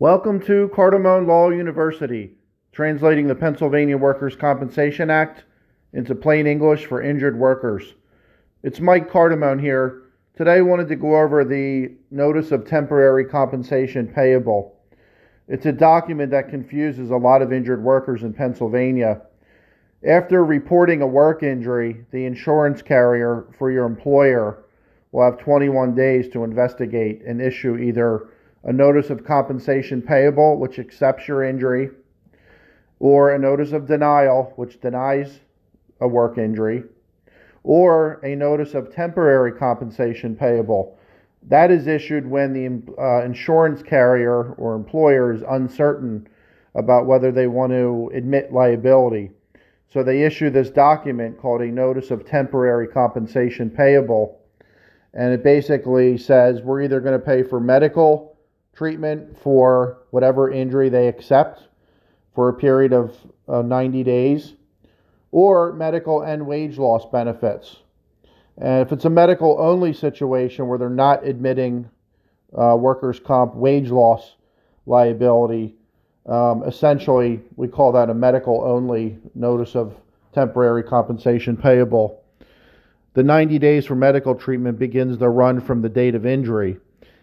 Welcome to Cardamone Law University, translating the Pennsylvania Workers' Compensation Act into plain English for injured workers. It's Mike Cardamone here. Today I wanted to go over the Notice of Temporary Compensation Payable. It's a document that confuses a lot of injured workers in Pennsylvania. After reporting a work injury, the insurance carrier for your employer will have 21 days to investigate and issue either a notice of compensation payable, which accepts your injury, or a notice of denial, which denies a work injury, or a notice of temporary compensation payable. That is issued when the uh, insurance carrier or employer is uncertain about whether they want to admit liability. So they issue this document called a Notice of Temporary Compensation Payable. And it basically says we're either going to pay for medical treatment for whatever injury they accept for a period of uh, 90 days, or medical and wage loss benefits. And if it's a medical only situation where they're not admitting uh, workers' comp wage loss liability, um, essentially we call that a medical only notice of temporary compensation payable. The 90 days for medical treatment begins to run from the date of injury.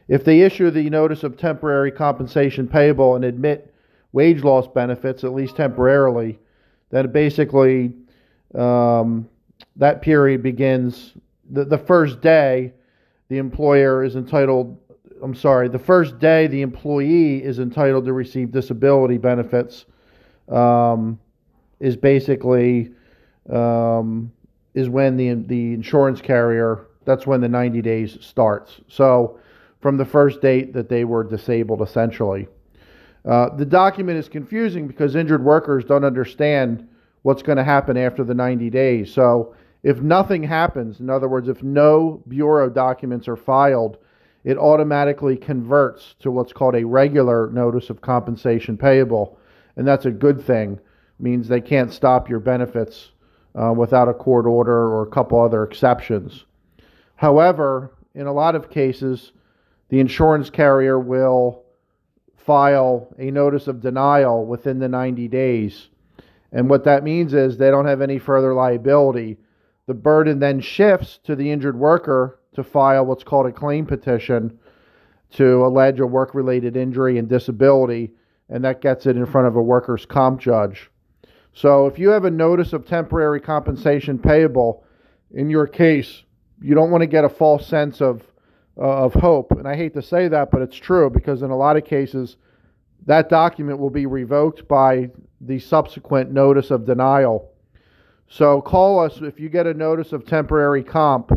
If they issue the notice of temporary compensation payable and admit wage loss benefits, at least temporarily, then basically um, that period begins the, the first day the employer is entitled, I'm sorry, the first day the employee is entitled to receive disability benefits um, is basically um, is when the the insurance carrier that's when the 90 days starts. So from the first date that they were disabled, essentially. Uh, the document is confusing because injured workers don't understand what's going to happen after the 90 days. So, if nothing happens, in other words, if no bureau documents are filed, it automatically converts to what's called a regular notice of compensation payable. And that's a good thing. It means they can't stop your benefits uh, without a court order or a couple other exceptions. However, in a lot of cases, the insurance carrier will file a notice of denial within the 90 days. And what that means is they don't have any further liability. The burden then shifts to the injured worker to file what's called a claim petition to allege a work related injury and disability, and that gets it in front of a workers' comp judge. So if you have a notice of temporary compensation payable in your case, you don't want to get a false sense of uh, of hope. And I hate to say that, but it's true because in a lot of cases, that document will be revoked by the subsequent notice of denial. So call us if you get a notice of temporary comp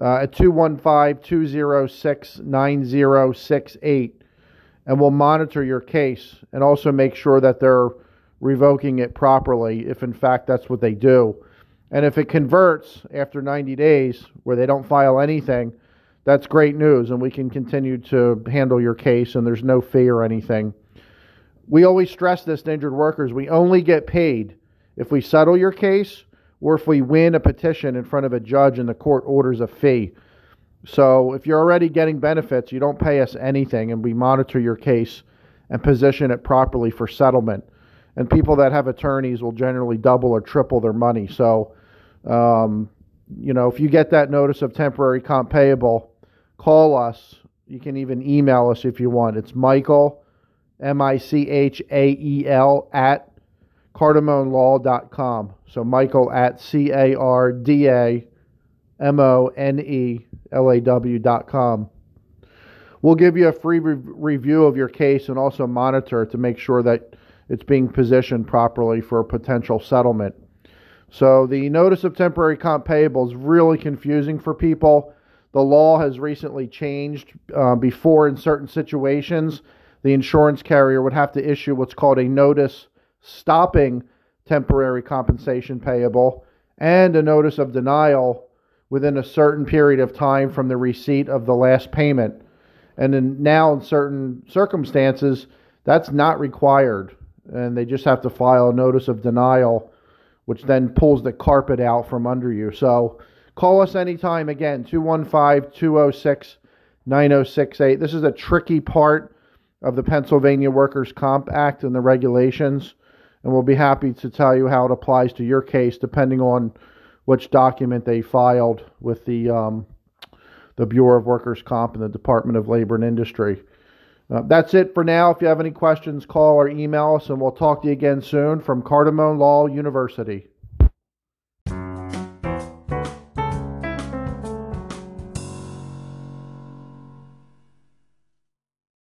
uh, at 215 206 9068, and we'll monitor your case and also make sure that they're revoking it properly if, in fact, that's what they do. And if it converts after 90 days where they don't file anything, that's great news, and we can continue to handle your case, and there's no fee or anything. We always stress this to injured workers. We only get paid if we settle your case or if we win a petition in front of a judge and the court orders a fee. So if you're already getting benefits, you don't pay us anything, and we monitor your case and position it properly for settlement. And people that have attorneys will generally double or triple their money. So, um, you know, if you get that notice of temporary comp payable, call us. You can even email us if you want. It's Michael, M I C H A E L, at cardamonelaw.com. So Michael at C A R D A M O N E L A W.com. We'll give you a free re- review of your case and also monitor to make sure that it's being positioned properly for a potential settlement. So the notice of temporary comp payable is really confusing for people the law has recently changed. Uh, before, in certain situations, the insurance carrier would have to issue what's called a notice stopping temporary compensation payable and a notice of denial within a certain period of time from the receipt of the last payment. And in, now, in certain circumstances, that's not required. And they just have to file a notice of denial, which then pulls the carpet out from under you. So, Call us anytime again, 215 206 9068. This is a tricky part of the Pennsylvania Workers' Comp Act and the regulations, and we'll be happy to tell you how it applies to your case depending on which document they filed with the um, the Bureau of Workers' Comp and the Department of Labor and Industry. Uh, that's it for now. If you have any questions, call or email us, and we'll talk to you again soon from Cardamone Law University.